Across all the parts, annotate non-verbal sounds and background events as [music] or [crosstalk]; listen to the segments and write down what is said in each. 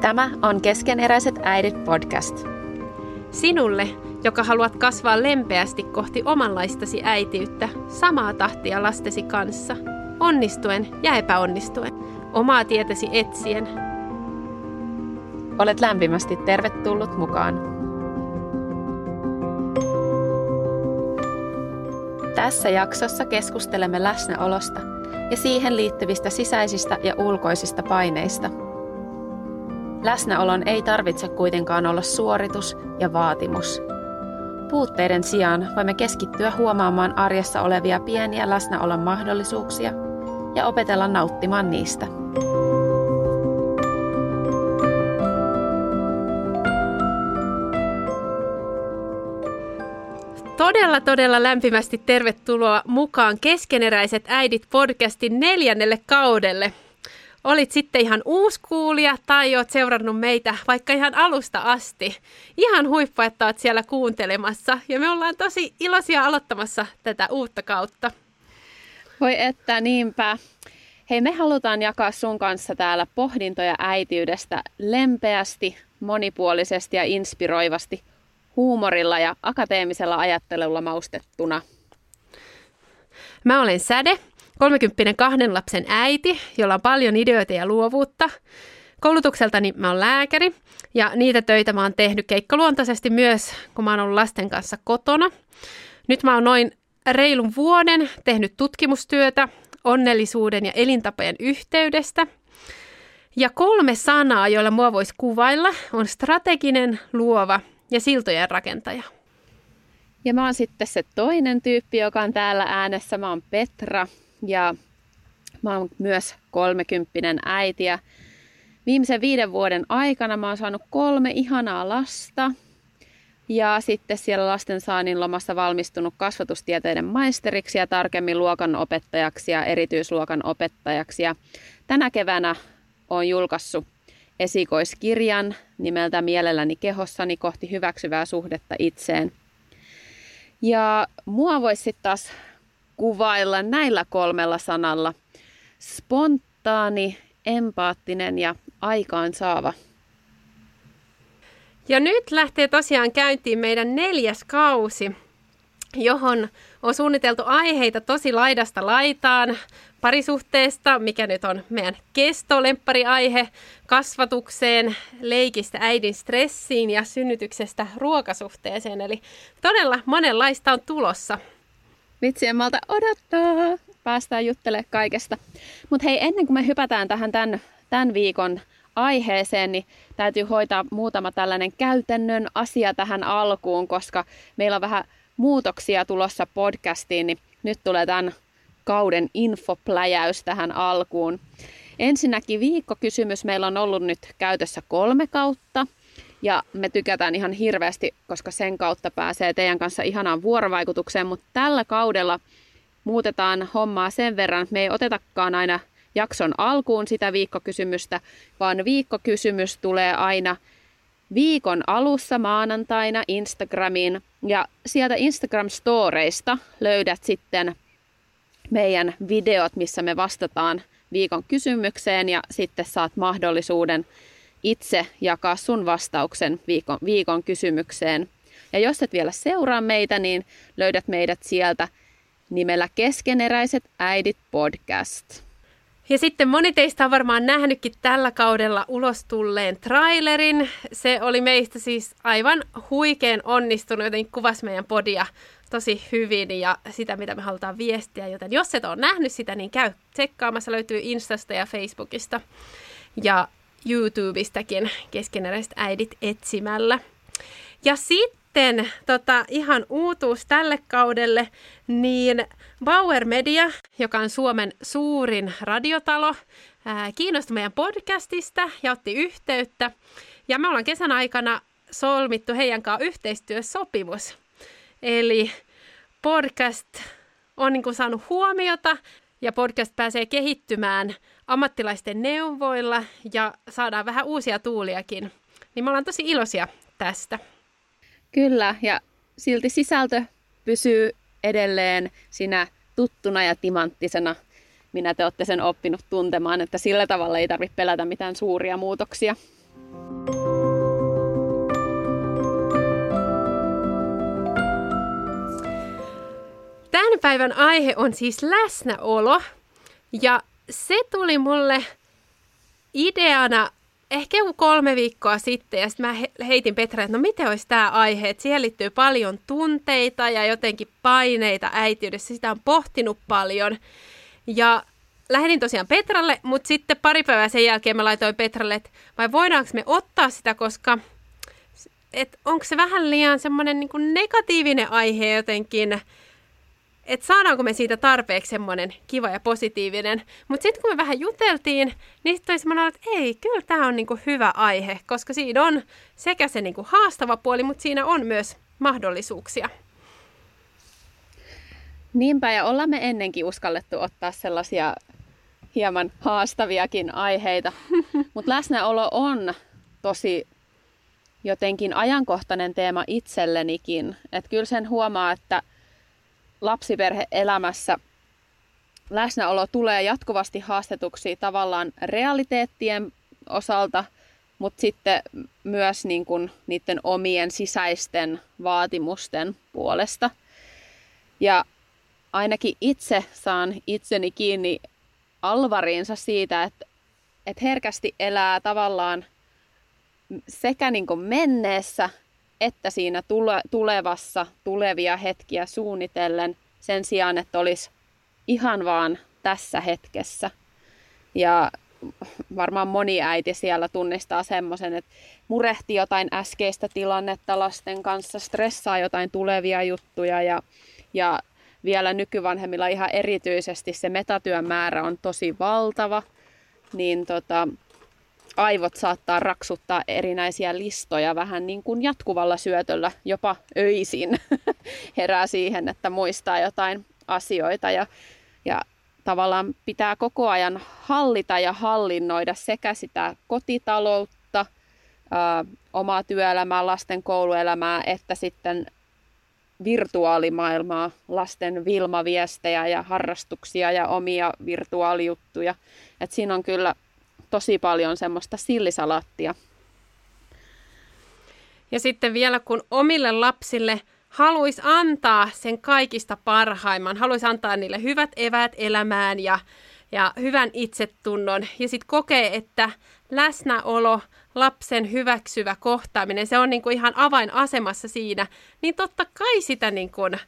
Tämä on Keskeneräiset äidit podcast. Sinulle, joka haluat kasvaa lempeästi kohti omanlaistasi äitiyttä, samaa tahtia lastesi kanssa, onnistuen ja epäonnistuen, omaa tietäsi etsien. Olet lämpimästi tervetullut mukaan. Tässä jaksossa keskustelemme läsnäolosta ja siihen liittyvistä sisäisistä ja ulkoisista paineista – Läsnäolon ei tarvitse kuitenkaan olla suoritus ja vaatimus. Puutteiden sijaan voimme keskittyä huomaamaan arjessa olevia pieniä läsnäolon mahdollisuuksia ja opetella nauttimaan niistä. Todella, todella lämpimästi tervetuloa mukaan Keskeneräiset äidit podcastin neljännelle kaudelle olit sitten ihan uusi kuulija tai oot seurannut meitä vaikka ihan alusta asti. Ihan huippu, että oot siellä kuuntelemassa ja me ollaan tosi iloisia aloittamassa tätä uutta kautta. Voi että niinpä. Hei, me halutaan jakaa sun kanssa täällä pohdintoja äitiydestä lempeästi, monipuolisesti ja inspiroivasti, huumorilla ja akateemisella ajattelulla maustettuna. Mä olen Säde 30 kahden lapsen äiti, jolla on paljon ideoita ja luovuutta. Koulutukseltani mä oon lääkäri ja niitä töitä mä oon tehnyt keikkoluontaisesti myös, kun mä oon ollut lasten kanssa kotona. Nyt mä oon noin reilun vuoden tehnyt tutkimustyötä onnellisuuden ja elintapojen yhteydestä. Ja kolme sanaa, joilla mua voisi kuvailla, on strateginen, luova ja siltojen rakentaja. Ja mä oon sitten se toinen tyyppi, joka on täällä äänessä. Mä oon Petra ja mä oon myös kolmekymppinen äiti ja viimeisen viiden vuoden aikana mä oon saanut kolme ihanaa lasta ja sitten siellä lastensaannin lomassa valmistunut kasvatustieteiden maisteriksi ja tarkemmin luokan opettajaksi ja erityisluokan opettajaksi. Ja tänä keväänä on julkaissut esikoiskirjan nimeltä Mielelläni kehossani kohti hyväksyvää suhdetta itseen. Ja mua voisi sitten taas kuvailla näillä kolmella sanalla. Spontaani, empaattinen ja aikaansaava. Ja nyt lähtee tosiaan käyntiin meidän neljäs kausi, johon on suunniteltu aiheita tosi laidasta laitaan, parisuhteesta, mikä nyt on meidän aihe, kasvatukseen, leikistä äidin stressiin ja synnytyksestä ruokasuhteeseen. Eli todella monenlaista on tulossa. Vitsi, en malta odottaa. Päästään juttelemaan kaikesta. Mutta hei, ennen kuin me hypätään tähän tämän, tämän viikon aiheeseen, niin täytyy hoitaa muutama tällainen käytännön asia tähän alkuun, koska meillä on vähän muutoksia tulossa podcastiin, niin nyt tulee tämän kauden infopläjäys tähän alkuun. Ensinnäkin viikkokysymys meillä on ollut nyt käytössä kolme kautta. Ja me tykätään ihan hirveästi, koska sen kautta pääsee teidän kanssa ihanaan vuorovaikutukseen, mutta tällä kaudella muutetaan hommaa sen verran, että me ei otetakaan aina jakson alkuun sitä viikkokysymystä, vaan viikkokysymys tulee aina viikon alussa maanantaina Instagramiin. Ja sieltä Instagram-storeista löydät sitten meidän videot, missä me vastataan viikon kysymykseen. Ja sitten saat mahdollisuuden itse jakaa sun vastauksen viikon, viikon kysymykseen. Ja jos et vielä seuraa meitä, niin löydät meidät sieltä nimellä Keskeneräiset äidit podcast. Ja sitten moni teistä on varmaan nähnytkin tällä kaudella ulos tulleen trailerin. Se oli meistä siis aivan huikean onnistunut, joten kuvasi meidän podia tosi hyvin ja sitä, mitä me halutaan viestiä. Joten jos et ole nähnyt sitä, niin käy tsekkaamassa. Löytyy Instasta ja Facebookista. Ja YouTubestakin keskeneräiset äidit etsimällä. Ja sitten tota, ihan uutuus tälle kaudelle, niin Bauer Media, joka on Suomen suurin radiotalo, kiinnostui meidän podcastista ja otti yhteyttä. Ja me ollaan kesän aikana solmittu heidän kanssa yhteistyösopimus. Eli podcast on niin kuin saanut huomiota ja podcast pääsee kehittymään ammattilaisten neuvoilla ja saadaan vähän uusia tuuliakin. Niin me ollaan tosi iloisia tästä. Kyllä, ja silti sisältö pysyy edelleen sinä tuttuna ja timanttisena, minä te olette sen oppinut tuntemaan, että sillä tavalla ei tarvitse pelätä mitään suuria muutoksia. Tämän päivän aihe on siis läsnäolo. Ja se tuli mulle ideana ehkä joku kolme viikkoa sitten, ja sitten mä heitin Petra, että no miten olisi tämä aihe, että siihen liittyy paljon tunteita ja jotenkin paineita äitiydessä, sitä on pohtinut paljon. Ja lähetin tosiaan Petralle, mutta sitten pari päivää sen jälkeen mä laitoin Petralle, että vai voidaanko me ottaa sitä, koska onko se vähän liian semmoinen niin negatiivinen aihe jotenkin, että saadaanko me siitä tarpeeksi semmoinen kiva ja positiivinen. Mutta sitten kun me vähän juteltiin, niin sitten semmoinen, että ei, kyllä tämä on niinku hyvä aihe, koska siinä on sekä se niinku haastava puoli, mutta siinä on myös mahdollisuuksia. Niinpä, ja ollaan me ennenkin uskallettu ottaa sellaisia hieman haastaviakin aiheita. [laughs] Mutta läsnäolo on tosi jotenkin ajankohtainen teema itsellenikin. Että kyllä sen huomaa, että lapsiperheelämässä läsnäolo tulee jatkuvasti haastetuksi tavallaan realiteettien osalta, mutta sitten myös niin kuin niiden omien sisäisten vaatimusten puolesta. Ja ainakin itse saan itseni kiinni alvariinsa siitä, että, että herkästi elää tavallaan sekä niin kuin menneessä että siinä tule, tulevassa tulevia hetkiä suunnitellen sen sijaan, että olisi ihan vaan tässä hetkessä. Ja varmaan moni äiti siellä tunnistaa semmoisen, että murehti jotain äskeistä tilannetta lasten kanssa, stressaa jotain tulevia juttuja ja, ja vielä nykyvanhemmilla ihan erityisesti se metatyön määrä on tosi valtava, niin tota, aivot saattaa raksuttaa erinäisiä listoja vähän niin kuin jatkuvalla syötöllä, jopa öisin [laughs] herää siihen, että muistaa jotain asioita ja, ja tavallaan pitää koko ajan hallita ja hallinnoida sekä sitä kotitaloutta, ää, omaa työelämää, lasten kouluelämää, että sitten virtuaalimaailmaa, lasten vilmaviestejä ja harrastuksia ja omia virtuaalijuttuja. Et siinä on kyllä tosi paljon semmoista sillisalaattia. Ja sitten vielä kun omille lapsille haluaisi antaa sen kaikista parhaimman, haluaisi antaa niille hyvät evät elämään ja, ja hyvän itsetunnon. Ja sitten kokee, että läsnäolo, lapsen hyväksyvä kohtaaminen, se on niin kuin ihan avainasemassa siinä. Niin totta kai sitä niin kuin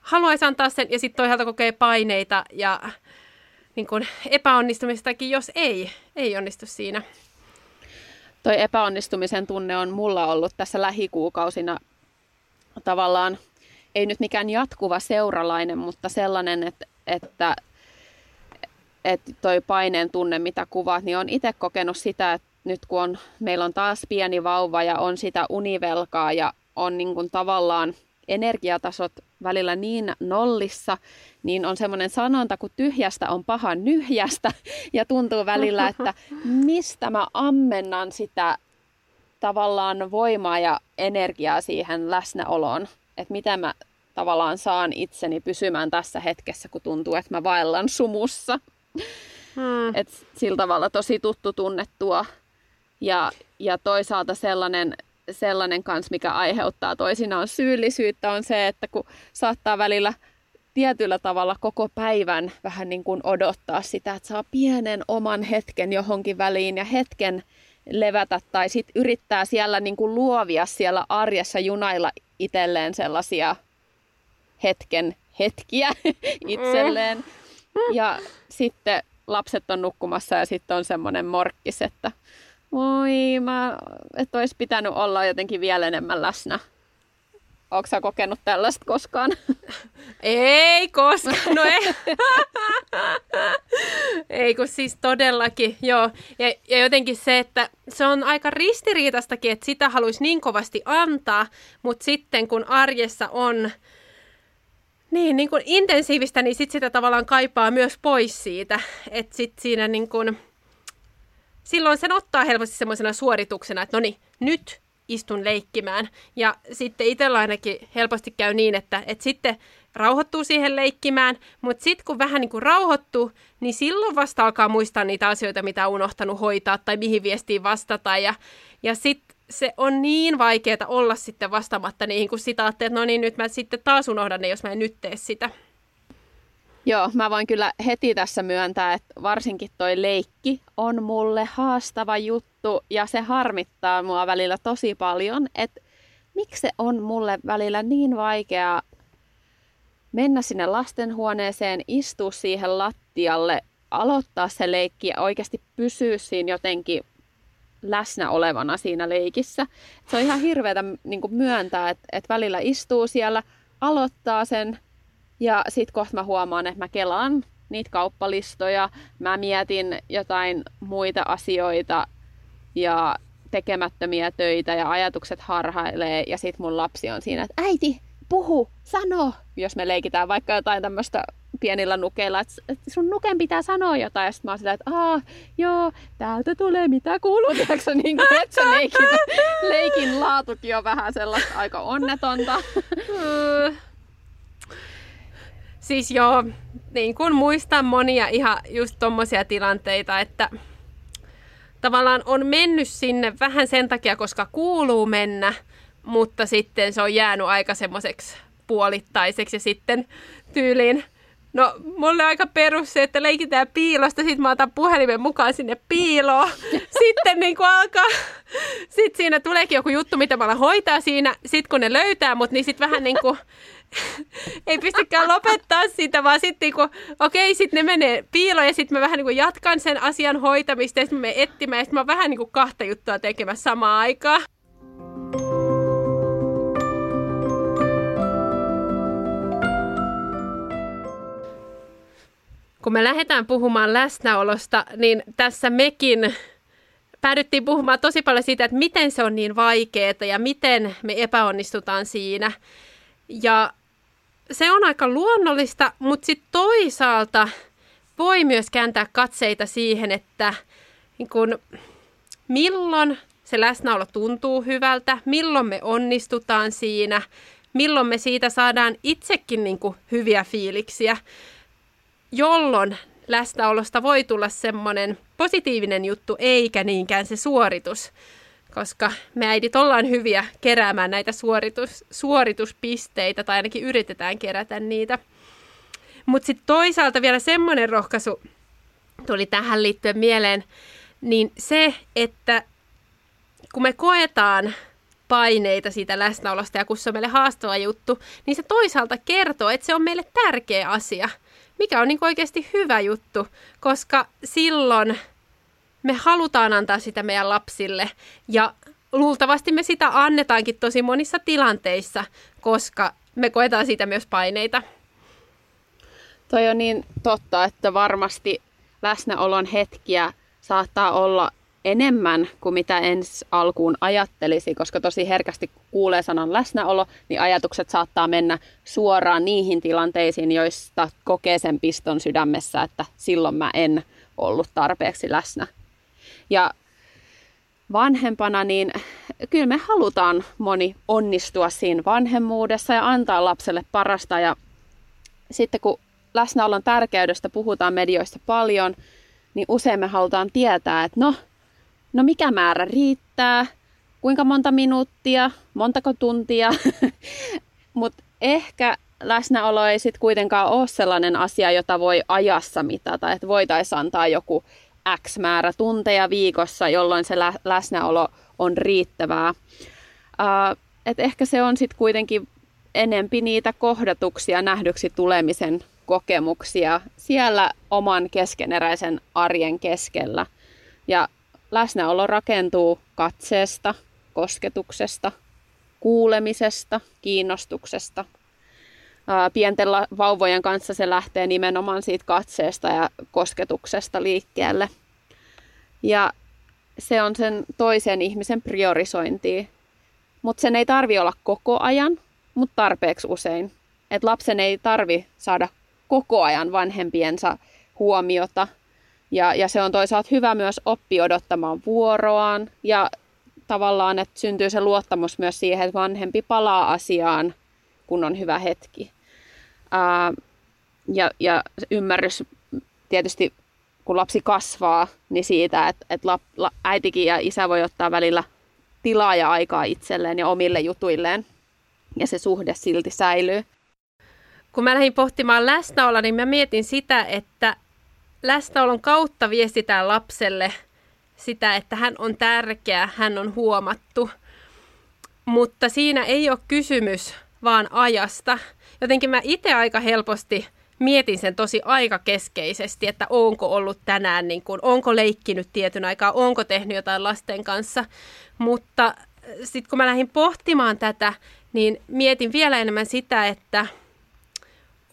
haluaisi antaa sen ja sitten toisaalta kokee paineita ja niin kuin epäonnistumistakin, jos ei, ei onnistu siinä. Toi epäonnistumisen tunne on mulla ollut tässä lähikuukausina tavallaan, ei nyt mikään jatkuva seuralainen, mutta sellainen, että, että, että toi paineen tunne, mitä kuvaat, niin on itse kokenut sitä, että nyt kun on, meillä on taas pieni vauva ja on sitä univelkaa ja on niin kuin tavallaan energiatasot välillä niin nollissa, niin on semmoinen sanonta, kun tyhjästä on paha nyhjästä, [laughs] ja tuntuu välillä, että mistä mä ammennan sitä tavallaan voimaa ja energiaa siihen läsnäoloon, että miten mä tavallaan saan itseni pysymään tässä hetkessä, kun tuntuu, että mä vaellan sumussa. Hmm. Et sillä tavalla tosi tuttu tunnettua. Ja, ja toisaalta sellainen sellainen kanssa, mikä aiheuttaa toisinaan syyllisyyttä, on se, että kun saattaa välillä tietyllä tavalla koko päivän vähän niin kuin odottaa sitä, että saa pienen oman hetken johonkin väliin ja hetken levätä tai sitten yrittää siellä niin kuin luovia siellä arjessa junailla itselleen sellaisia hetken hetkiä [laughs] itselleen. Ja sitten lapset on nukkumassa ja sitten on semmoinen morkkis, että Oi, mä, että olisi pitänyt olla jotenkin vielä enemmän läsnä. Oletko sä kokenut tällaista koskaan? [laughs] Ei koskaan, no ei. [laughs] ei kun siis todellakin, joo. Ja, ja jotenkin se, että se on aika ristiriitastakin, että sitä haluaisi niin kovasti antaa, mutta sitten kun arjessa on niin, niin kuin intensiivistä, niin sit sitä tavallaan kaipaa myös pois siitä. Että sitten siinä niin kuin, silloin sen ottaa helposti semmoisena suorituksena, että no niin, nyt istun leikkimään. Ja sitten itsellä ainakin helposti käy niin, että, että sitten rauhoittuu siihen leikkimään, mutta sitten kun vähän niin kuin rauhoittuu, niin silloin vasta alkaa muistaa niitä asioita, mitä on unohtanut hoitaa tai mihin viestiin vastata. Ja, ja sitten se on niin vaikeaa olla sitten vastaamatta niihin, kun sitä että no niin, nyt mä sitten taas unohdan ne, jos mä en nyt tee sitä. Joo, mä voin kyllä heti tässä myöntää, että varsinkin toi leikki on mulle haastava juttu ja se harmittaa mua välillä tosi paljon, että miksi se on mulle välillä niin vaikea mennä sinne lastenhuoneeseen, istua siihen lattialle, aloittaa se leikki ja oikeasti pysyä siinä jotenkin läsnä olevana siinä leikissä. Se on ihan hirveätä niin myöntää, että, että välillä istuu siellä, aloittaa sen ja sitten kohta mä huomaan, että mä kelaan niitä kauppalistoja, mä mietin jotain muita asioita ja tekemättömiä töitä ja ajatukset harhailee. Ja sitten mun lapsi on siinä, että äiti, puhu, sano, jos me leikitään vaikka jotain tämmöistä pienillä nukeilla, että sun nuken pitää sanoa jotain. Ja sitten mä oon sillä, että Aa, joo, täältä tulee mitä kuuluu, tiedätkö, niin kuin, että se [laughs] leikin, leikin laatukin on vähän sellaista aika onnetonta. [laughs] Siis joo, niin kuin muistan monia ihan just tommosia tilanteita, että tavallaan on mennyt sinne vähän sen takia, koska kuuluu mennä, mutta sitten se on jäänyt aika semmoiseksi puolittaiseksi ja sitten tyyliin No, mulle aika perus se, että leikitään piilosta, sit mä otan puhelimen mukaan sinne piiloon. [laughs] Sitten niin kuin alkaa, sit siinä tuleekin joku juttu, mitä mä alan hoitaa siinä. Sitten kun ne löytää mut, niin sit vähän niin kuin, [laughs] ei pystykään lopettaa sitä, vaan sitten niin okei, sitten ne menee piiloon ja sitten mä vähän niin jatkan sen asian hoitamista ja sitten mä menen etsimään ja sitten mä vähän niin kahta juttua tekemässä samaan aikaan. kun me lähdetään puhumaan läsnäolosta, niin tässä mekin päädyttiin puhumaan tosi paljon siitä, että miten se on niin vaikeaa ja miten me epäonnistutaan siinä. Ja se on aika luonnollista, mutta sitten toisaalta voi myös kääntää katseita siihen, että niin kun, milloin se läsnäolo tuntuu hyvältä, milloin me onnistutaan siinä, milloin me siitä saadaan itsekin niin kuin, hyviä fiiliksiä jolloin läsnäolosta voi tulla semmoinen positiivinen juttu, eikä niinkään se suoritus. Koska me äidit ollaan hyviä keräämään näitä suoritus, suorituspisteitä, tai ainakin yritetään kerätä niitä. Mutta sitten toisaalta vielä semmoinen rohkaisu tuli tähän liittyen mieleen, niin se, että kun me koetaan paineita siitä läsnäolosta ja kun se on meille haastava juttu, niin se toisaalta kertoo, että se on meille tärkeä asia – mikä on niin oikeasti hyvä juttu, koska silloin me halutaan antaa sitä meidän lapsille ja luultavasti me sitä annetaankin tosi monissa tilanteissa, koska me koetaan siitä myös paineita. Toi on niin totta, että varmasti läsnäolon hetkiä saattaa olla enemmän kuin mitä ens alkuun ajattelisi, koska tosi herkästi kuulee sanan läsnäolo, niin ajatukset saattaa mennä suoraan niihin tilanteisiin, joista kokee sen piston sydämessä, että silloin mä en ollut tarpeeksi läsnä. Ja vanhempana, niin kyllä me halutaan moni onnistua siinä vanhemmuudessa ja antaa lapselle parasta. Ja sitten kun läsnäolon tärkeydestä puhutaan medioissa paljon, niin usein me halutaan tietää, että no, no mikä määrä riittää, kuinka monta minuuttia, montako tuntia, [laughs] mutta ehkä läsnäolo ei sitten kuitenkaan ole sellainen asia, jota voi ajassa mitata, että voitaisiin antaa joku X määrä tunteja viikossa, jolloin se lä- läsnäolo on riittävää. Uh, et ehkä se on sitten kuitenkin enempi niitä kohdatuksia, nähdyksi tulemisen kokemuksia siellä oman keskeneräisen arjen keskellä. Ja läsnäolo rakentuu katseesta, kosketuksesta, kuulemisesta, kiinnostuksesta. Pienten vauvojen kanssa se lähtee nimenomaan siitä katseesta ja kosketuksesta liikkeelle. Ja se on sen toisen ihmisen priorisointi. Mutta sen ei tarvi olla koko ajan, mutta tarpeeksi usein. Et lapsen ei tarvi saada koko ajan vanhempiensa huomiota ja, ja se on toisaalta hyvä myös oppi odottamaan vuoroaan ja tavallaan, että syntyy se luottamus myös siihen, että vanhempi palaa asiaan, kun on hyvä hetki. Ää, ja, ja ymmärrys tietysti, kun lapsi kasvaa, niin siitä, että, että la, la, äitikin ja isä voi ottaa välillä tilaa ja aikaa itselleen ja omille jutuilleen. Ja se suhde silti säilyy. Kun mä lähdin pohtimaan läsnäoloa, niin mä mietin sitä, että läsnäolon kautta viestitään lapselle sitä, että hän on tärkeä, hän on huomattu. Mutta siinä ei ole kysymys vaan ajasta. Jotenkin mä itse aika helposti mietin sen tosi aikakeskeisesti, että onko ollut tänään, niin kuin, onko leikkinyt tietyn aikaa, onko tehnyt jotain lasten kanssa. Mutta sitten kun mä lähdin pohtimaan tätä, niin mietin vielä enemmän sitä, että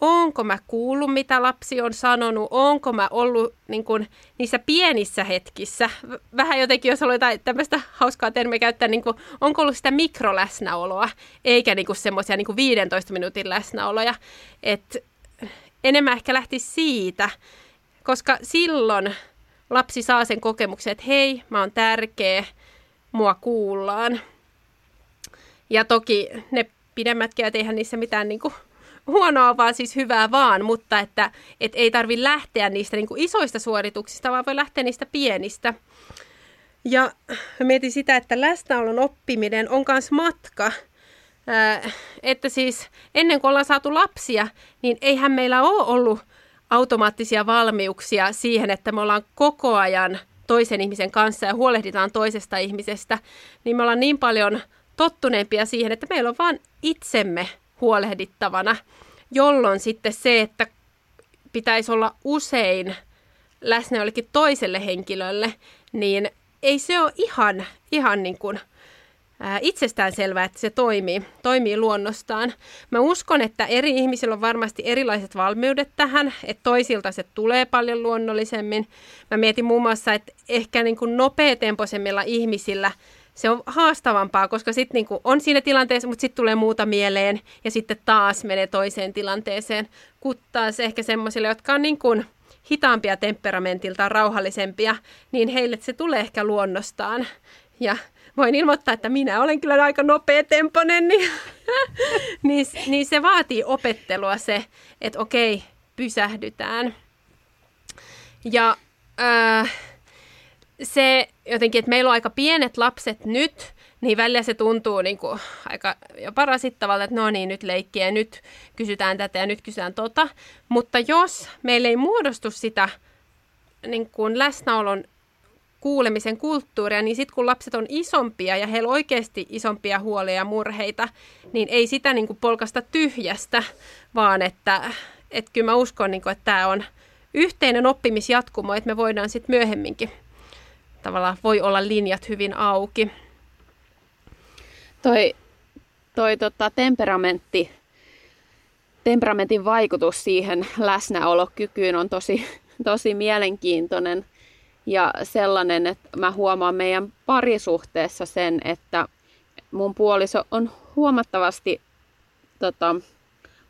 onko mä kuullut, mitä lapsi on sanonut, onko mä ollut niin kuin, niissä pienissä hetkissä. Vähän jotenkin, jos ollut jotain tämmöistä hauskaa termiä käyttää, niin kuin, onko ollut sitä mikroläsnäoloa, eikä niin semmoisia niin 15 minuutin läsnäoloja. Et enemmän ehkä lähti siitä, koska silloin lapsi saa sen kokemuksen, että hei, mä oon tärkeä, mua kuullaan. Ja toki ne pidemmätkin, että eihän niissä mitään niin kuin, huonoa, vaan siis hyvää vaan, mutta että et ei tarvi lähteä niistä niin kuin isoista suorituksista, vaan voi lähteä niistä pienistä. Ja mietin sitä, että läsnäolon oppiminen on myös matka. Ää, että siis ennen kuin ollaan saatu lapsia, niin eihän meillä ole ollut automaattisia valmiuksia siihen, että me ollaan koko ajan toisen ihmisen kanssa ja huolehditaan toisesta ihmisestä, niin me ollaan niin paljon tottuneempia siihen, että meillä on vain itsemme huolehdittavana, jolloin sitten se, että pitäisi olla usein läsnä jollekin toiselle henkilölle, niin ei se ole ihan, ihan niin kuin, ää, itsestään selvää, että se toimii, toimii luonnostaan. Mä uskon, että eri ihmisillä on varmasti erilaiset valmiudet tähän, että toisilta se tulee paljon luonnollisemmin. Mä mietin muun muassa, että ehkä niin kuin nopeatempoisemmilla ihmisillä – se on haastavampaa, koska sitten niinku on siinä tilanteessa, mutta sitten tulee muuta mieleen ja sitten taas menee toiseen tilanteeseen. Kun taas ehkä semmoisille, jotka on niinku hitaampia temperamentilta, rauhallisempia, niin heille se tulee ehkä luonnostaan. Ja voin ilmoittaa, että minä olen kyllä aika nopea temponen, niin, [laughs] niin, niin se vaatii opettelua se, että okei, pysähdytään. Ja äh, se jotenkin, että meillä on aika pienet lapset nyt, niin välillä se tuntuu niin kuin aika jopa rasittavalta, että no niin, nyt leikkiä, nyt kysytään tätä ja nyt kysytään tota. Mutta jos meillä ei muodostu sitä niin kuin läsnäolon kuulemisen kulttuuria, niin sitten kun lapset on isompia ja heillä oikeasti isompia huolia ja murheita, niin ei sitä niin kuin polkasta tyhjästä, vaan että, että kyllä mä uskon, niin kuin, että tämä on yhteinen oppimisjatkumo, että me voidaan sitten myöhemminkin tavallaan voi olla linjat hyvin auki. Toi, toi tota, temperamentti, temperamentin vaikutus siihen läsnäolokykyyn on tosi, tosi mielenkiintoinen ja sellainen, että mä huomaan meidän parisuhteessa sen, että mun puoliso on huomattavasti tota,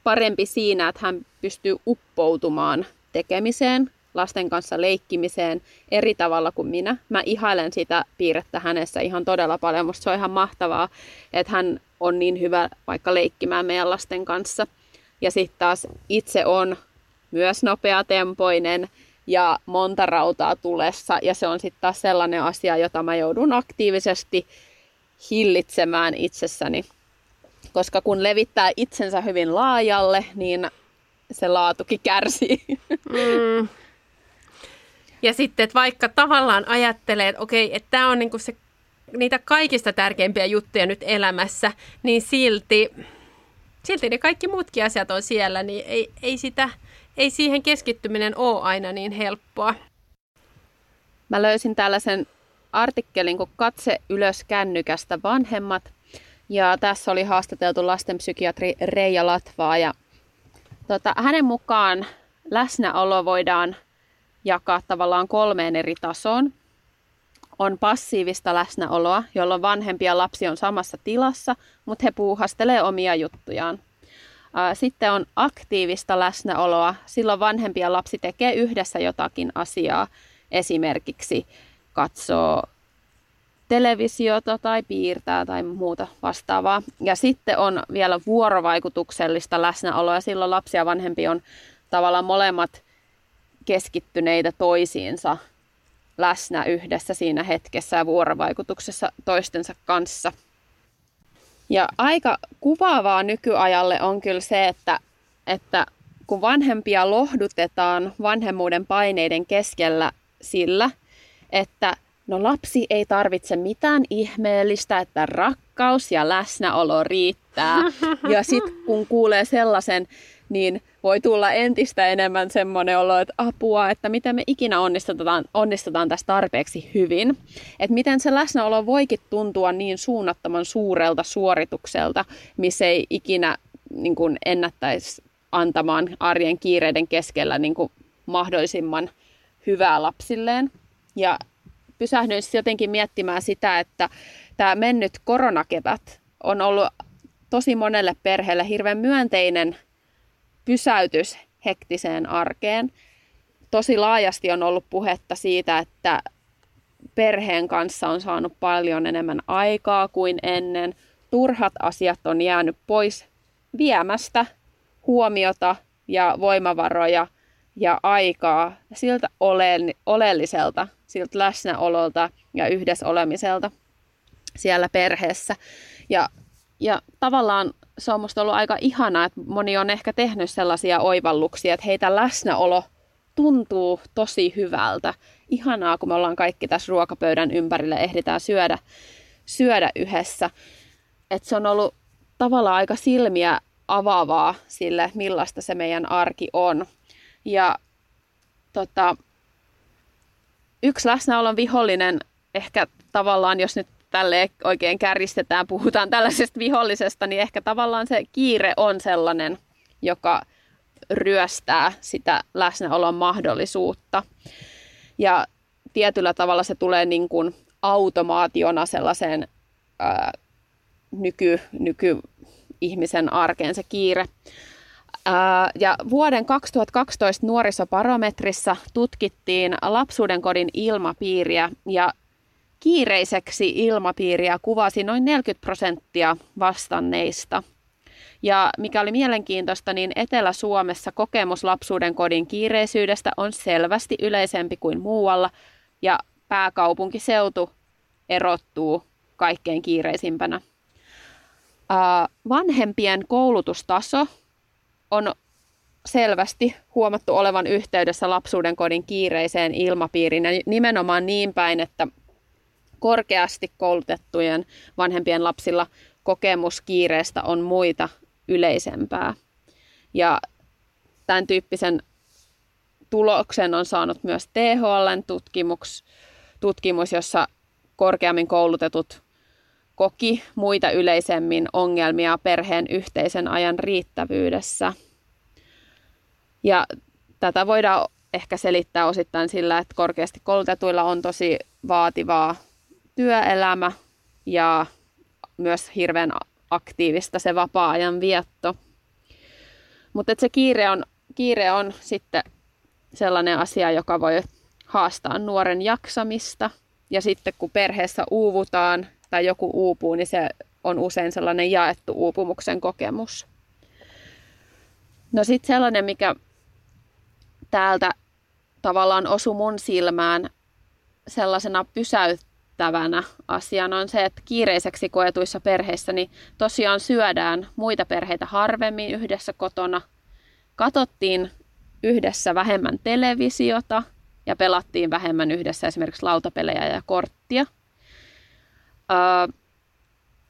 parempi siinä, että hän pystyy uppoutumaan tekemiseen lasten kanssa leikkimiseen eri tavalla kuin minä. Mä ihailen sitä piirrettä hänessä ihan todella paljon. Musta se on ihan mahtavaa, että hän on niin hyvä vaikka leikkimään meidän lasten kanssa. Ja sitten taas itse on myös nopeatempoinen ja monta rautaa tulessa. Ja se on sitten taas sellainen asia, jota mä joudun aktiivisesti hillitsemään itsessäni. Koska kun levittää itsensä hyvin laajalle, niin se laatukin kärsii. Mm. Ja sitten, että vaikka tavallaan ajattelee, että okei, että tämä on niinku se, niitä kaikista tärkeimpiä juttuja nyt elämässä, niin silti, silti ne kaikki muutkin asiat on siellä, niin ei, ei, sitä, ei siihen keskittyminen ole aina niin helppoa. Mä löysin tällaisen artikkelin kuin Katse ylös kännykästä vanhemmat. Ja tässä oli haastateltu lastenpsykiatri Reija Latvaa. Ja tota, hänen mukaan läsnäolo voidaan jakaa tavallaan kolmeen eri tasoon. On passiivista läsnäoloa, jolloin vanhempi ja lapsi on samassa tilassa, mutta he puuhastelee omia juttujaan. Sitten on aktiivista läsnäoloa, silloin vanhempi ja lapsi tekee yhdessä jotakin asiaa, esimerkiksi katsoo televisiota tai piirtää tai muuta vastaavaa. Ja sitten on vielä vuorovaikutuksellista läsnäoloa. Silloin lapsi ja vanhempi on tavallaan molemmat keskittyneitä toisiinsa läsnä yhdessä siinä hetkessä ja vuorovaikutuksessa toistensa kanssa. Ja aika kuvaavaa nykyajalle on kyllä se, että, että kun vanhempia lohdutetaan vanhemmuuden paineiden keskellä sillä, että no lapsi ei tarvitse mitään ihmeellistä, että rakkaus ja läsnäolo riittää. Ja sitten kun kuulee sellaisen, niin voi tulla entistä enemmän semmoinen olo, että apua, että miten me ikinä onnistutaan, onnistutaan tässä tarpeeksi hyvin. Että miten se läsnäolo voikin tuntua niin suunnattoman suurelta suoritukselta, missä ei ikinä niin kuin ennättäisi antamaan arjen kiireiden keskellä niin kuin mahdollisimman hyvää lapsilleen. Ja pysähdyin jotenkin miettimään sitä, että tämä mennyt koronakevät on ollut tosi monelle perheelle hirveän myönteinen pysäytys hektiseen arkeen. Tosi laajasti on ollut puhetta siitä, että perheen kanssa on saanut paljon enemmän aikaa kuin ennen. Turhat asiat on jäänyt pois viemästä huomiota ja voimavaroja ja aikaa siltä oleelliselta, siltä läsnäololta ja yhdessä olemiselta siellä perheessä. Ja, ja tavallaan se on musta ollut aika ihanaa, että moni on ehkä tehnyt sellaisia oivalluksia, että heitä läsnäolo tuntuu tosi hyvältä. Ihanaa, kun me ollaan kaikki tässä ruokapöydän ympärillä, ehditään syödä, syödä yhdessä. Että se on ollut tavallaan aika silmiä avaavaa sille, millaista se meidän arki on. Ja tota, yksi läsnäolon vihollinen, ehkä tavallaan, jos nyt tälle oikein kärjistetään, puhutaan tällaisesta vihollisesta, niin ehkä tavallaan se kiire on sellainen, joka ryöstää sitä läsnäolon mahdollisuutta. Ja tietyllä tavalla se tulee niin kuin automaationa sellaiseen ää, nyky, nyky-ihmisen arkeen se kiire. Ää, ja vuoden 2012 nuorisobarometrissa tutkittiin lapsuuden kodin ilmapiiriä ja kiireiseksi ilmapiiriä kuvasi noin 40 prosenttia vastanneista. Ja mikä oli mielenkiintoista, niin Etelä-Suomessa kokemus lapsuuden kodin kiireisyydestä on selvästi yleisempi kuin muualla, ja pääkaupunkiseutu erottuu kaikkein kiireisimpänä. Vanhempien koulutustaso on selvästi huomattu olevan yhteydessä lapsuuden kodin kiireiseen ilmapiiriin ja nimenomaan niin päin, että korkeasti koulutettujen vanhempien lapsilla kokemus kiireestä on muita yleisempää. Ja tämän tyyppisen tuloksen on saanut myös THLn tutkimus, tutkimus jossa korkeammin koulutetut koki muita yleisemmin ongelmia perheen yhteisen ajan riittävyydessä. Ja tätä voidaan ehkä selittää osittain sillä, että korkeasti koulutetuilla on tosi vaativaa työelämä ja myös hirveän aktiivista se vapaa-ajan vietto. Mutta se kiire on, kiire on sitten sellainen asia, joka voi haastaa nuoren jaksamista. Ja sitten kun perheessä uuvutaan tai joku uupuu, niin se on usein sellainen jaettu uupumuksen kokemus. No sitten sellainen, mikä täältä tavallaan osu mun silmään sellaisena pysäyt, yllättävänä asiana on se, että kiireiseksi koetuissa perheissä niin tosiaan syödään muita perheitä harvemmin yhdessä kotona. Katottiin yhdessä vähemmän televisiota ja pelattiin vähemmän yhdessä esimerkiksi lautapelejä ja korttia. Öö,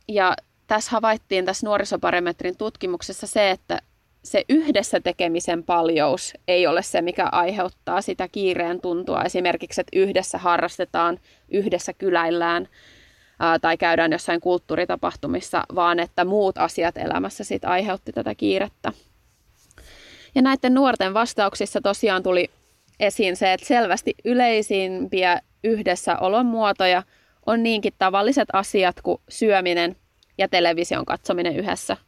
ja tässä havaittiin tässä nuorisoparametrin tutkimuksessa se, että se yhdessä tekemisen paljous ei ole se, mikä aiheuttaa sitä kiireen tuntua. Esimerkiksi, että yhdessä harrastetaan, yhdessä kyläillään ää, tai käydään jossain kulttuuritapahtumissa, vaan että muut asiat elämässä sit aiheutti tätä kiirettä. Ja näiden nuorten vastauksissa tosiaan tuli esiin se, että selvästi yleisimpiä yhdessä olon muotoja on niinkin tavalliset asiat kuin syöminen ja television katsominen yhdessä –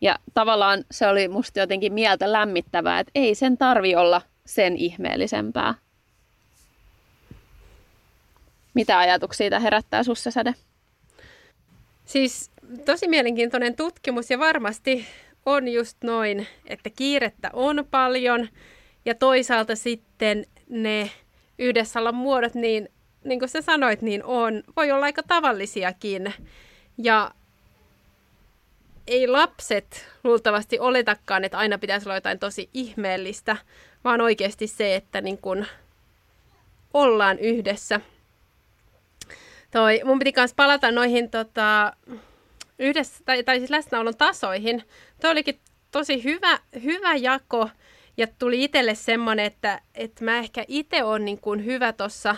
ja tavallaan se oli musta jotenkin mieltä lämmittävää, että ei sen tarvi olla sen ihmeellisempää. Mitä ajatuksia tämä herättää sussa, Säde? Siis tosi mielenkiintoinen tutkimus ja varmasti on just noin, että kiirettä on paljon ja toisaalta sitten ne yhdessäolon muodot, niin, niin kuin sä sanoit, niin on, voi olla aika tavallisiakin. Ja ei lapset luultavasti oletakaan, että aina pitäisi olla jotain tosi ihmeellistä, vaan oikeasti se, että niin kun ollaan yhdessä. Toi, mun piti myös palata noihin tota, yhdessä, tai, tai siis läsnäolon tasoihin. Tuo olikin tosi hyvä, hyvä jako, ja tuli itselle semmoinen, että, että mä ehkä itse olen niin kuin hyvä tuossa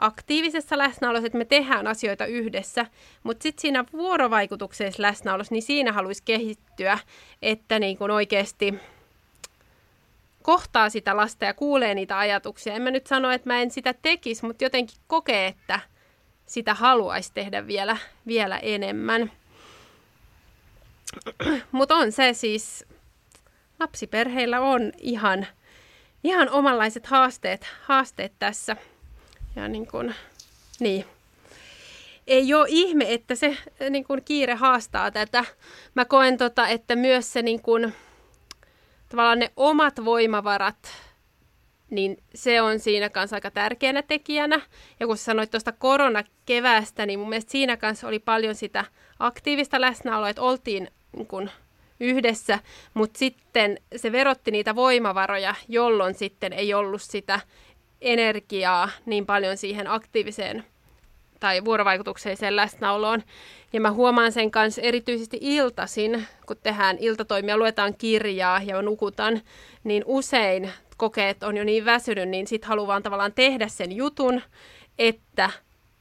aktiivisessa läsnäolossa, että me tehdään asioita yhdessä, mutta sitten siinä vuorovaikutuksellisessa läsnäolossa, niin siinä haluaisi kehittyä, että niin kuin oikeasti kohtaa sitä lasta ja kuulee niitä ajatuksia. En mä nyt sano, että mä en sitä tekisi, mutta jotenkin kokee, että sitä haluaisi tehdä vielä, vielä enemmän. Mutta on se siis, lapsiperheillä on ihan, ihan omanlaiset haasteet, haasteet tässä. Ja niin kuin, niin. Ei ole ihme, että se niin kuin kiire haastaa tätä. Mä koen, tota, että myös se niin kuin, tavallaan ne omat voimavarat, niin se on siinä kanssa aika tärkeänä tekijänä. Ja kun sanoit tuosta koronakeväästä, niin mun mielestä siinä kanssa oli paljon sitä aktiivista läsnäoloa, että oltiin niin kun yhdessä, mutta sitten se verotti niitä voimavaroja, jolloin sitten ei ollut sitä energiaa niin paljon siihen aktiiviseen tai vuorovaikutukselliseen läsnäoloon. Ja mä huomaan sen kanssa erityisesti iltasin, kun tehdään iltatoimia, luetaan kirjaa ja nukutan, niin usein kokeet on jo niin väsynyt, niin sitten haluaa tavallaan tehdä sen jutun, että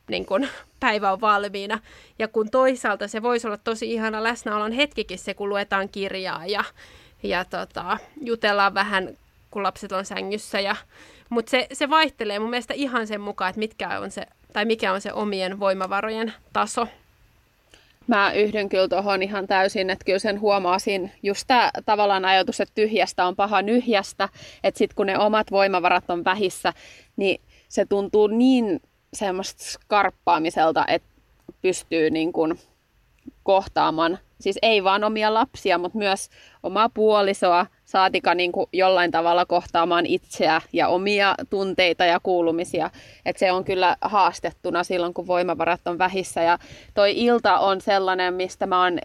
niin kun, päivä on valmiina. Ja kun toisaalta se voisi olla tosi ihana läsnäolon hetkikin se, kun luetaan kirjaa ja, ja tota, jutellaan vähän, kun lapset on sängyssä. Ja, mutta se, se vaihtelee mun mielestä ihan sen mukaan, että mitkä on se, tai mikä on se omien voimavarojen taso. Mä yhdyn kyllä tuohon ihan täysin, että kyllä sen huomaasin just tämä tavallaan ajatus, että tyhjästä on paha nyhjästä, että sitten kun ne omat voimavarat on vähissä, niin se tuntuu niin semmoista skarppaamiselta, että pystyy niin kuin kohtaamaan, siis ei vaan omia lapsia, mutta myös omaa puolisoa, saatika niin kuin jollain tavalla kohtaamaan itseä ja omia tunteita ja kuulumisia. Et se on kyllä haastettuna silloin, kun voimavarat on vähissä. Ja toi ilta on sellainen, mistä mä oon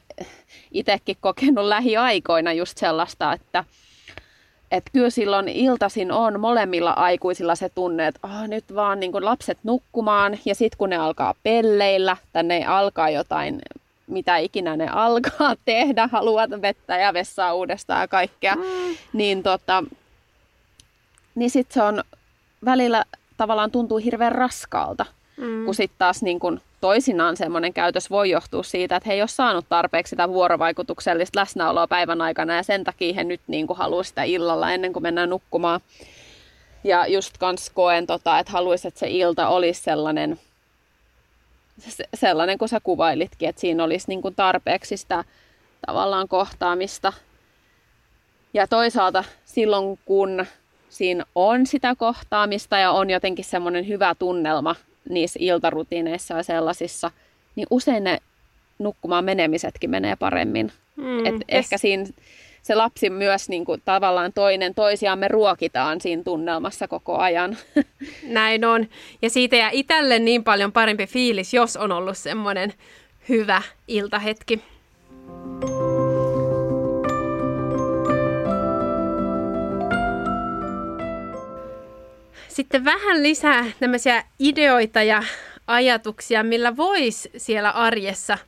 itsekin kokenut lähiaikoina just sellaista, että että kyllä silloin iltasin on molemmilla aikuisilla se tunne, että oh, nyt vaan niin lapset nukkumaan ja sitten kun ne alkaa pelleillä tai ne alkaa jotain, mitä ikinä ne alkaa [laughs] tehdä, haluat vettä ja vessaa uudestaan ja kaikkea, mm. niin, tota, niin sitten se on välillä tavallaan tuntuu hirveän raskaalta, mm. kun sitten taas niin kun toisinaan semmoinen käytös voi johtua siitä, että he ei ole saanut tarpeeksi sitä vuorovaikutuksellista läsnäoloa päivän aikana ja sen takia he nyt niin kuin haluaa sitä illalla ennen kuin mennään nukkumaan. Ja just kans koen, tota, että haluaisin, että se ilta olisi sellainen, sellainen kuin sä kuvailitkin, että siinä olisi niin kuin tarpeeksi sitä tavallaan kohtaamista. Ja toisaalta silloin, kun siinä on sitä kohtaamista ja on jotenkin semmoinen hyvä tunnelma niissä iltarutiineissa ja sellaisissa, niin usein ne nukkumaan menemisetkin menee paremmin. Mm, Et yes. Ehkä siinä se lapsi myös niin kuin, tavallaan toinen toisiaan me ruokitaan siinä tunnelmassa koko ajan. [laughs] Näin on. Ja siitä jää itselle niin paljon parempi fiilis, jos on ollut semmoinen hyvä iltahetki. Sitten vähän lisää tämmöisiä ideoita ja ajatuksia, millä voisi siellä arjessa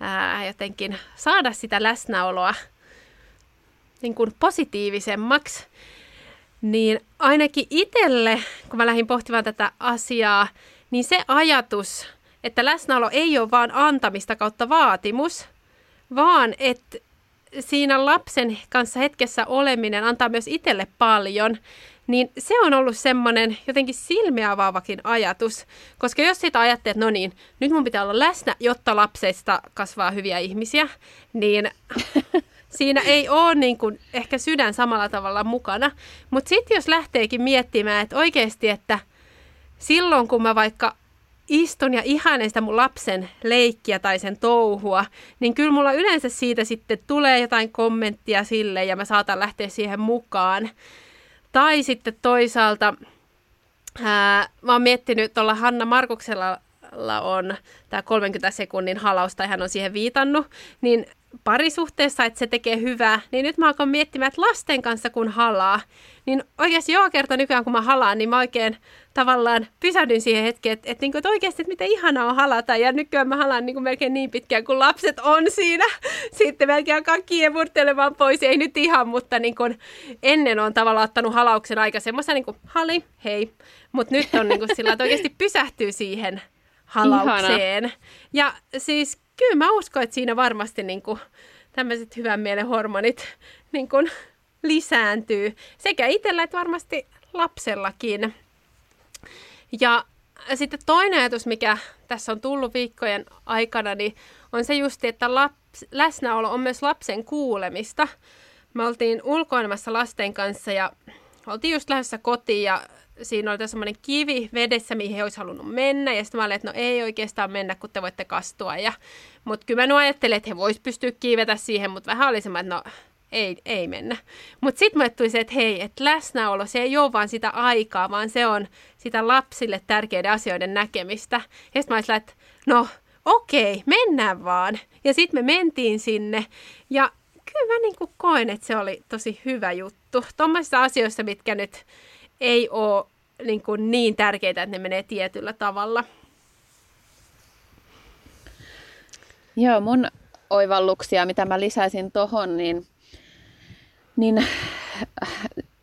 ää, jotenkin saada sitä läsnäoloa niin kuin positiivisemmaksi. Niin ainakin itselle, kun mä lähdin pohtimaan tätä asiaa, niin se ajatus, että läsnäolo ei ole vaan antamista kautta vaatimus, vaan että siinä lapsen kanssa hetkessä oleminen antaa myös itselle paljon. Niin se on ollut semmoinen jotenkin silmiä avaavakin ajatus, koska jos sitä ajattelee, että no niin, nyt mun pitää olla läsnä, jotta lapseista kasvaa hyviä ihmisiä, niin [laughs] siinä ei ole niin kuin ehkä sydän samalla tavalla mukana. Mutta sitten jos lähteekin miettimään, että oikeasti, että silloin kun mä vaikka istun ja ihailen sitä mun lapsen leikkiä tai sen touhua, niin kyllä mulla yleensä siitä sitten tulee jotain kommenttia sille ja mä saatan lähteä siihen mukaan. Tai sitten toisaalta ää, mä oon miettinyt tuolla Hanna Markuksella on tämä 30 sekunnin halaus, tai hän on siihen viitannut, niin parisuhteessa, että se tekee hyvää, niin nyt mä alkan miettimään, että lasten kanssa kun halaa, niin oikeasti joka kerta nykyään kun mä halaan, niin mä oikein tavallaan pysähdyn siihen hetkeen, että, että, että, että oikeasti, että miten ihanaa on halata. Ja nykyään mä halaan niin kuin melkein niin pitkään, kun lapset on siinä. [laughs] Sitten melkein alkaa kiemurtelemaan pois. Ei nyt ihan, mutta niin kuin ennen on tavallaan ottanut halauksen aika semmoisen niin kuin hali, hei. Mutta nyt on niin kuin sillä, että oikeasti pysähtyy siihen [laughs] halaukseen. Ihana. Ja siis kyllä mä uskon, että siinä varmasti niin kuin, tämmöiset hyvän mielen hormonit niin kuin, lisääntyy sekä itsellä että varmasti lapsellakin. Ja sitten toinen ajatus, mikä tässä on tullut viikkojen aikana, niin on se just, että laps, läsnäolo on myös lapsen kuulemista. Me oltiin ulkoilemassa lasten kanssa ja oltiin just lähdössä kotiin ja siinä oli semmoinen kivi vedessä, mihin he olisi halunnut mennä. Ja sitten mä olin, että no ei oikeastaan mennä, kun te voitte kastua. Ja, mutta kyllä mä ajattelin, että he vois pystyä kiivetä siihen, mutta vähän oli semmoinen, että no ei, ei mennä. Mutta sitten mulle tuli se, että hei, että läsnäolo, se ei ole vaan sitä aikaa, vaan se on sitä lapsille tärkeiden asioiden näkemistä. Ja sitten mä olisin, että no okei, mennään vaan. Ja sitten me mentiin sinne ja kyllä mä niin koen, että se oli tosi hyvä juttu. Tuommoisissa asioissa, mitkä nyt ei ole niin, kuin niin tärkeitä, että ne menee tietyllä tavalla. Joo, mun oivalluksia, mitä mä lisäisin tohon, niin, niin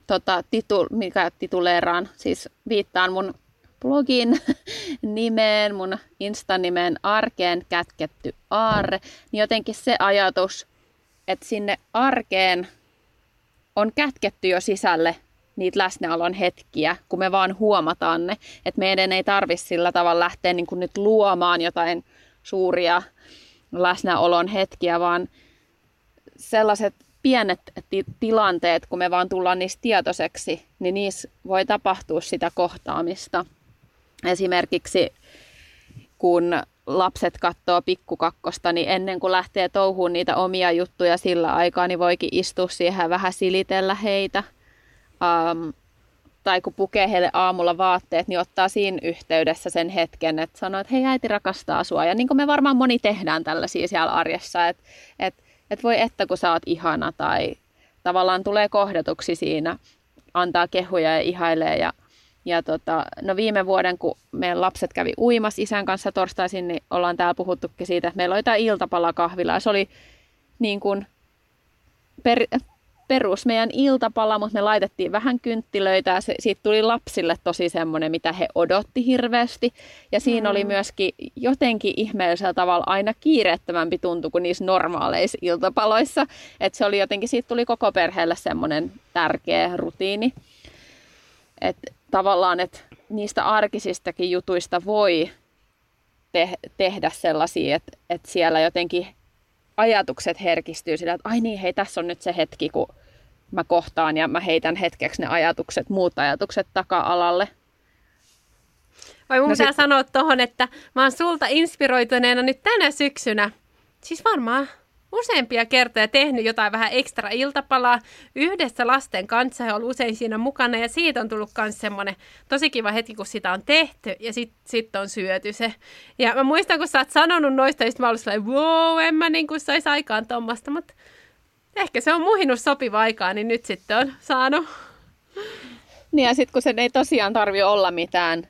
tota, titu, mikä tituleeraan, siis viittaan mun blogin [laughs] nimeen, mun Insta-nimeen arkeen kätketty aarre, niin jotenkin se ajatus, että sinne arkeen on kätketty jo sisälle niitä läsnäolon hetkiä, kun me vaan huomataan ne. Että meidän ei tarvitse sillä tavalla lähteä niin kuin nyt luomaan jotain suuria läsnäolon hetkiä, vaan sellaiset pienet ti- tilanteet, kun me vaan tullaan niistä tietoiseksi, niin niissä voi tapahtua sitä kohtaamista. Esimerkiksi kun lapset katsoo pikkukakkosta, niin ennen kuin lähtee touhuun niitä omia juttuja sillä aikaa, niin voikin istua siihen vähän silitellä heitä – um, tai kun pukee heille aamulla vaatteet, niin ottaa siinä yhteydessä sen hetken, että sanoo, että hei äiti rakastaa sua. Ja niin kuin me varmaan moni tehdään tällaisia siellä arjessa, että että että voi että kun sä oot ihana tai tavallaan tulee kohdatuksi siinä, antaa kehuja ja ihailee. Ja, ja tota, no viime vuoden, kun meidän lapset kävi uimas isän kanssa torstaisin, niin ollaan täällä puhuttukin siitä, että meillä oli tämä iltapalakahvila. Ja se oli niin kuin per, perus meidän iltapala, mutta me laitettiin vähän kynttilöitä ja se, siitä tuli lapsille tosi semmoinen, mitä he odotti hirveästi. Ja siinä mm. oli myöskin jotenkin ihmeellisellä tavalla aina kiireettömämpi tuntu kuin niissä normaaleissa iltapaloissa. Että se oli jotenkin, siitä tuli koko perheelle semmoinen tärkeä rutiini. Että tavallaan, että niistä arkisistakin jutuista voi te- tehdä sellaisia, että, että siellä jotenkin ajatukset herkistyy sillä, että ai niin, hei, tässä on nyt se hetki, kun mä kohtaan ja mä heitän hetkeksi ne ajatukset, muut ajatukset taka-alalle. Vai mun no pitää sit... sanoa tohon, että mä oon sulta inspiroituneena nyt tänä syksynä, siis varmaan useampia kertoja tehnyt jotain vähän ekstra iltapalaa yhdessä lasten kanssa. He on usein siinä mukana ja siitä on tullut myös semmoinen tosi kiva hetki, kun sitä on tehty ja sitten sit on syöty se. Ja mä muistan, kun sä oot sanonut noista, sitten mä olin sellainen, wow, en mä niin kuin saisi aikaan tuommoista, mutta ehkä se on muhinut sopiva aikaa, niin nyt sitten on saanut. Niin ja sitten kun sen ei tosiaan tarvi olla mitään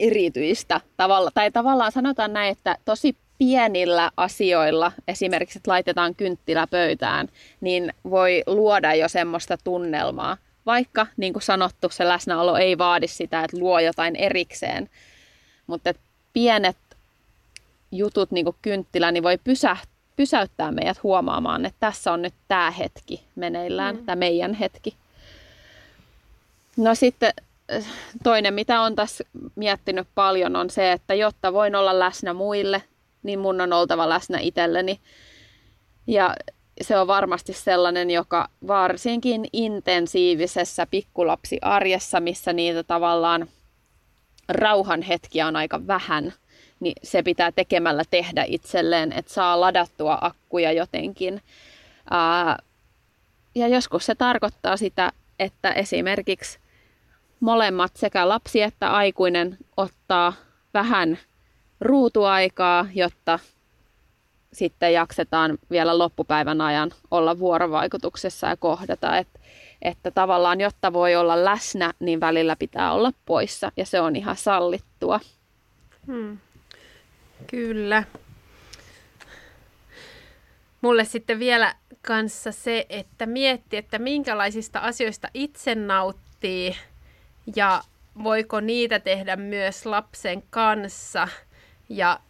erityistä tavalla, tai tavallaan sanotaan näin, että tosi pienillä asioilla, esimerkiksi että laitetaan kynttilä pöytään, niin voi luoda jo semmoista tunnelmaa. Vaikka, niin kuin sanottu, se läsnäolo ei vaadi sitä, että luo jotain erikseen. Mutta pienet jutut, niin kuin kynttilä, niin voi pysähtyä pysäyttää meidät huomaamaan, että tässä on nyt tämä hetki meneillään, mm. tämä meidän hetki. No sitten toinen, mitä on tässä miettinyt paljon, on se, että jotta voin olla läsnä muille, niin mun on oltava läsnä itselleni. Ja se on varmasti sellainen, joka varsinkin intensiivisessä pikkulapsiarjessa, missä niitä tavallaan rauhan hetkiä on aika vähän, niin se pitää tekemällä tehdä itselleen, että saa ladattua akkuja jotenkin. Ja joskus se tarkoittaa sitä, että esimerkiksi molemmat sekä lapsi että aikuinen ottaa vähän ruutuaikaa, jotta sitten jaksetaan vielä loppupäivän ajan olla vuorovaikutuksessa ja kohdata. Et, että tavallaan, jotta voi olla läsnä, niin välillä pitää olla poissa ja se on ihan sallittua. Hmm. Kyllä. Mulle sitten vielä kanssa se, että mietti, että minkälaisista asioista itse nauttii ja voiko niitä tehdä myös lapsen kanssa. Ja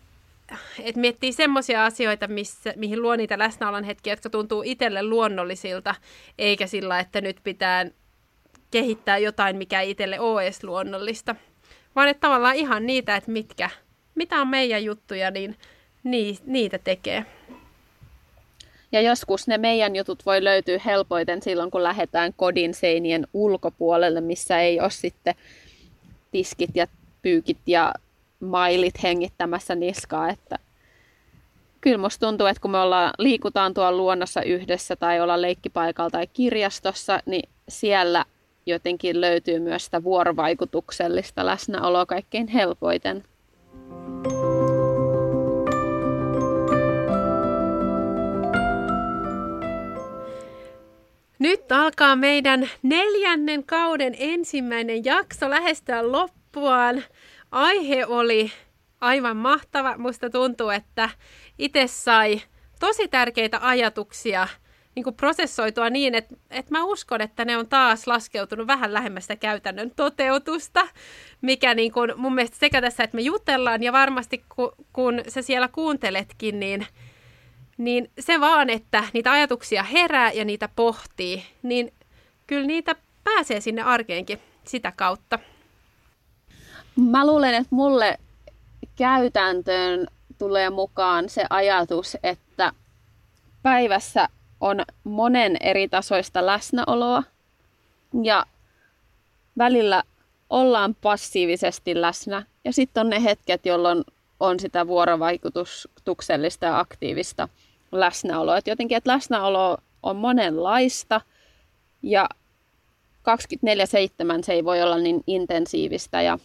et miettii semmoisia asioita, missä, mihin luo niitä läsnäolon hetkiä, jotka tuntuu itselle luonnollisilta, eikä sillä, että nyt pitää kehittää jotain, mikä ei itselle ole edes luonnollista. Vaan että tavallaan ihan niitä, että mitkä, mitä on meidän juttuja, niin niitä tekee. Ja joskus ne meidän jutut voi löytyä helpoiten silloin, kun lähdetään kodin seinien ulkopuolelle, missä ei ole sitten tiskit ja pyykit ja mailit hengittämässä niskaa. Että kyllä musta tuntuu, että kun me ollaan, liikutaan tuolla luonnossa yhdessä tai ollaan leikkipaikalla tai kirjastossa, niin siellä jotenkin löytyy myös sitä vuorovaikutuksellista läsnäoloa kaikkein helpoiten. Nyt alkaa meidän neljännen kauden ensimmäinen jakso lähestyä loppuaan. Aihe oli aivan mahtava. Musta tuntuu, että itse sai tosi tärkeitä ajatuksia niin kuin prosessoitua niin, että, että mä uskon, että ne on taas laskeutunut vähän lähemmästä käytännön toteutusta, mikä niin kuin mun mielestä sekä tässä, että me jutellaan ja varmasti kun, kun sä siellä kuunteletkin, niin – niin se vaan, että niitä ajatuksia herää ja niitä pohtii, niin kyllä niitä pääsee sinne arkeenkin sitä kautta. Mä luulen, että mulle käytäntöön tulee mukaan se ajatus, että päivässä on monen eri tasoista läsnäoloa ja välillä ollaan passiivisesti läsnä ja sitten on ne hetket, jolloin on sitä vuorovaikutuksellista ja aktiivista läsnäoloa. Et jotenkin, että läsnäolo on monenlaista ja 24-7 se ei voi olla niin intensiivistä ja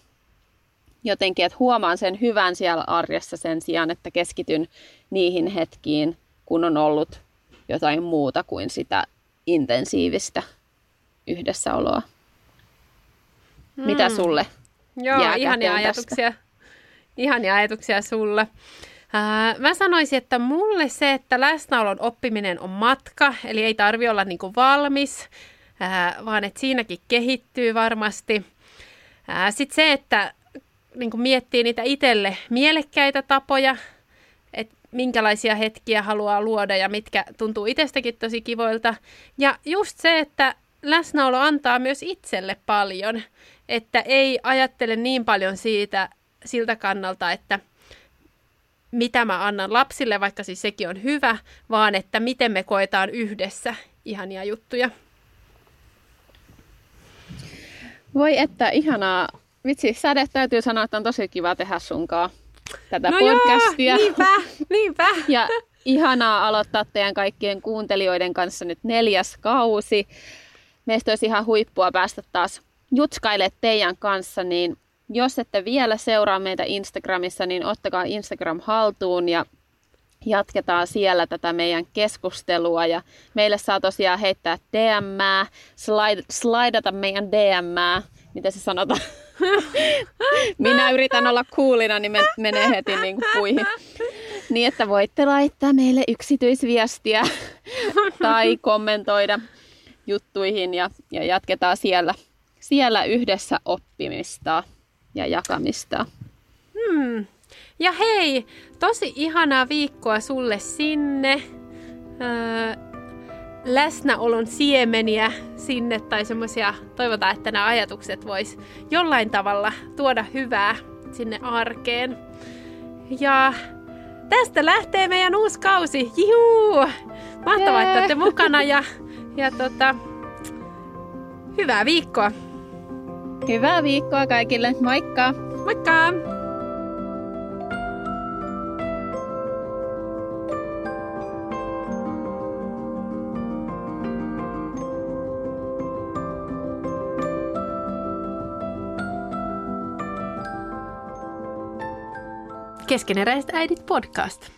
jotenkin, että huomaan sen hyvän siellä arjessa sen sijaan, että keskityn niihin hetkiin, kun on ollut jotain muuta kuin sitä intensiivistä yhdessäoloa. Mm. Mitä sulle Joo, ihania ajatuksia. Ihania ajatuksia sulle. Ää, mä sanoisin, että mulle se, että läsnäolon oppiminen on matka, eli ei tarvi olla niinku valmis, ää, vaan että siinäkin kehittyy varmasti. Sitten se, että niinku miettii niitä itselle mielekkäitä tapoja, että minkälaisia hetkiä haluaa luoda ja mitkä tuntuu itsestäkin tosi kivoilta. Ja just se, että läsnäolo antaa myös itselle paljon, että ei ajattele niin paljon siitä siltä kannalta, että – mitä mä annan lapsille, vaikka siis sekin on hyvä, vaan että miten me koetaan yhdessä ihania juttuja. Voi että ihanaa. Vitsi, säde täytyy sanoa, että on tosi kiva tehdä sunkaan tätä no podcastia. Joo, niinpä, niinpä. [laughs] ja ihanaa aloittaa teidän kaikkien kuuntelijoiden kanssa nyt neljäs kausi. Meistä olisi ihan huippua päästä taas jutskaille teidän kanssa, niin jos ette vielä seuraa meitä Instagramissa, niin ottakaa Instagram haltuun ja jatketaan siellä tätä meidän keskustelua. Ja meille saa tosiaan heittää DM, slide, slidata meidän DM, mitä se sanotaan? [laughs] Minä yritän olla kuulina, niin menee heti niin kuin puihin. Niin, että voitte laittaa meille yksityisviestiä tai kommentoida juttuihin ja, ja jatketaan siellä, siellä yhdessä oppimista ja jakamista. Hmm. Ja hei, tosi ihanaa viikkoa sulle sinne. Öö, läsnäolon siemeniä sinne tai semmoisia, toivotaan, että nämä ajatukset vois jollain tavalla tuoda hyvää sinne arkeen. Ja tästä lähtee meidän uusi kausi. Juu! Mahtavaa, että olette mukana ja, ja tota, hyvää viikkoa! Hyvää viikkoa kaikille. Moikka! Moikka! Keskeneräiset äidit podcast.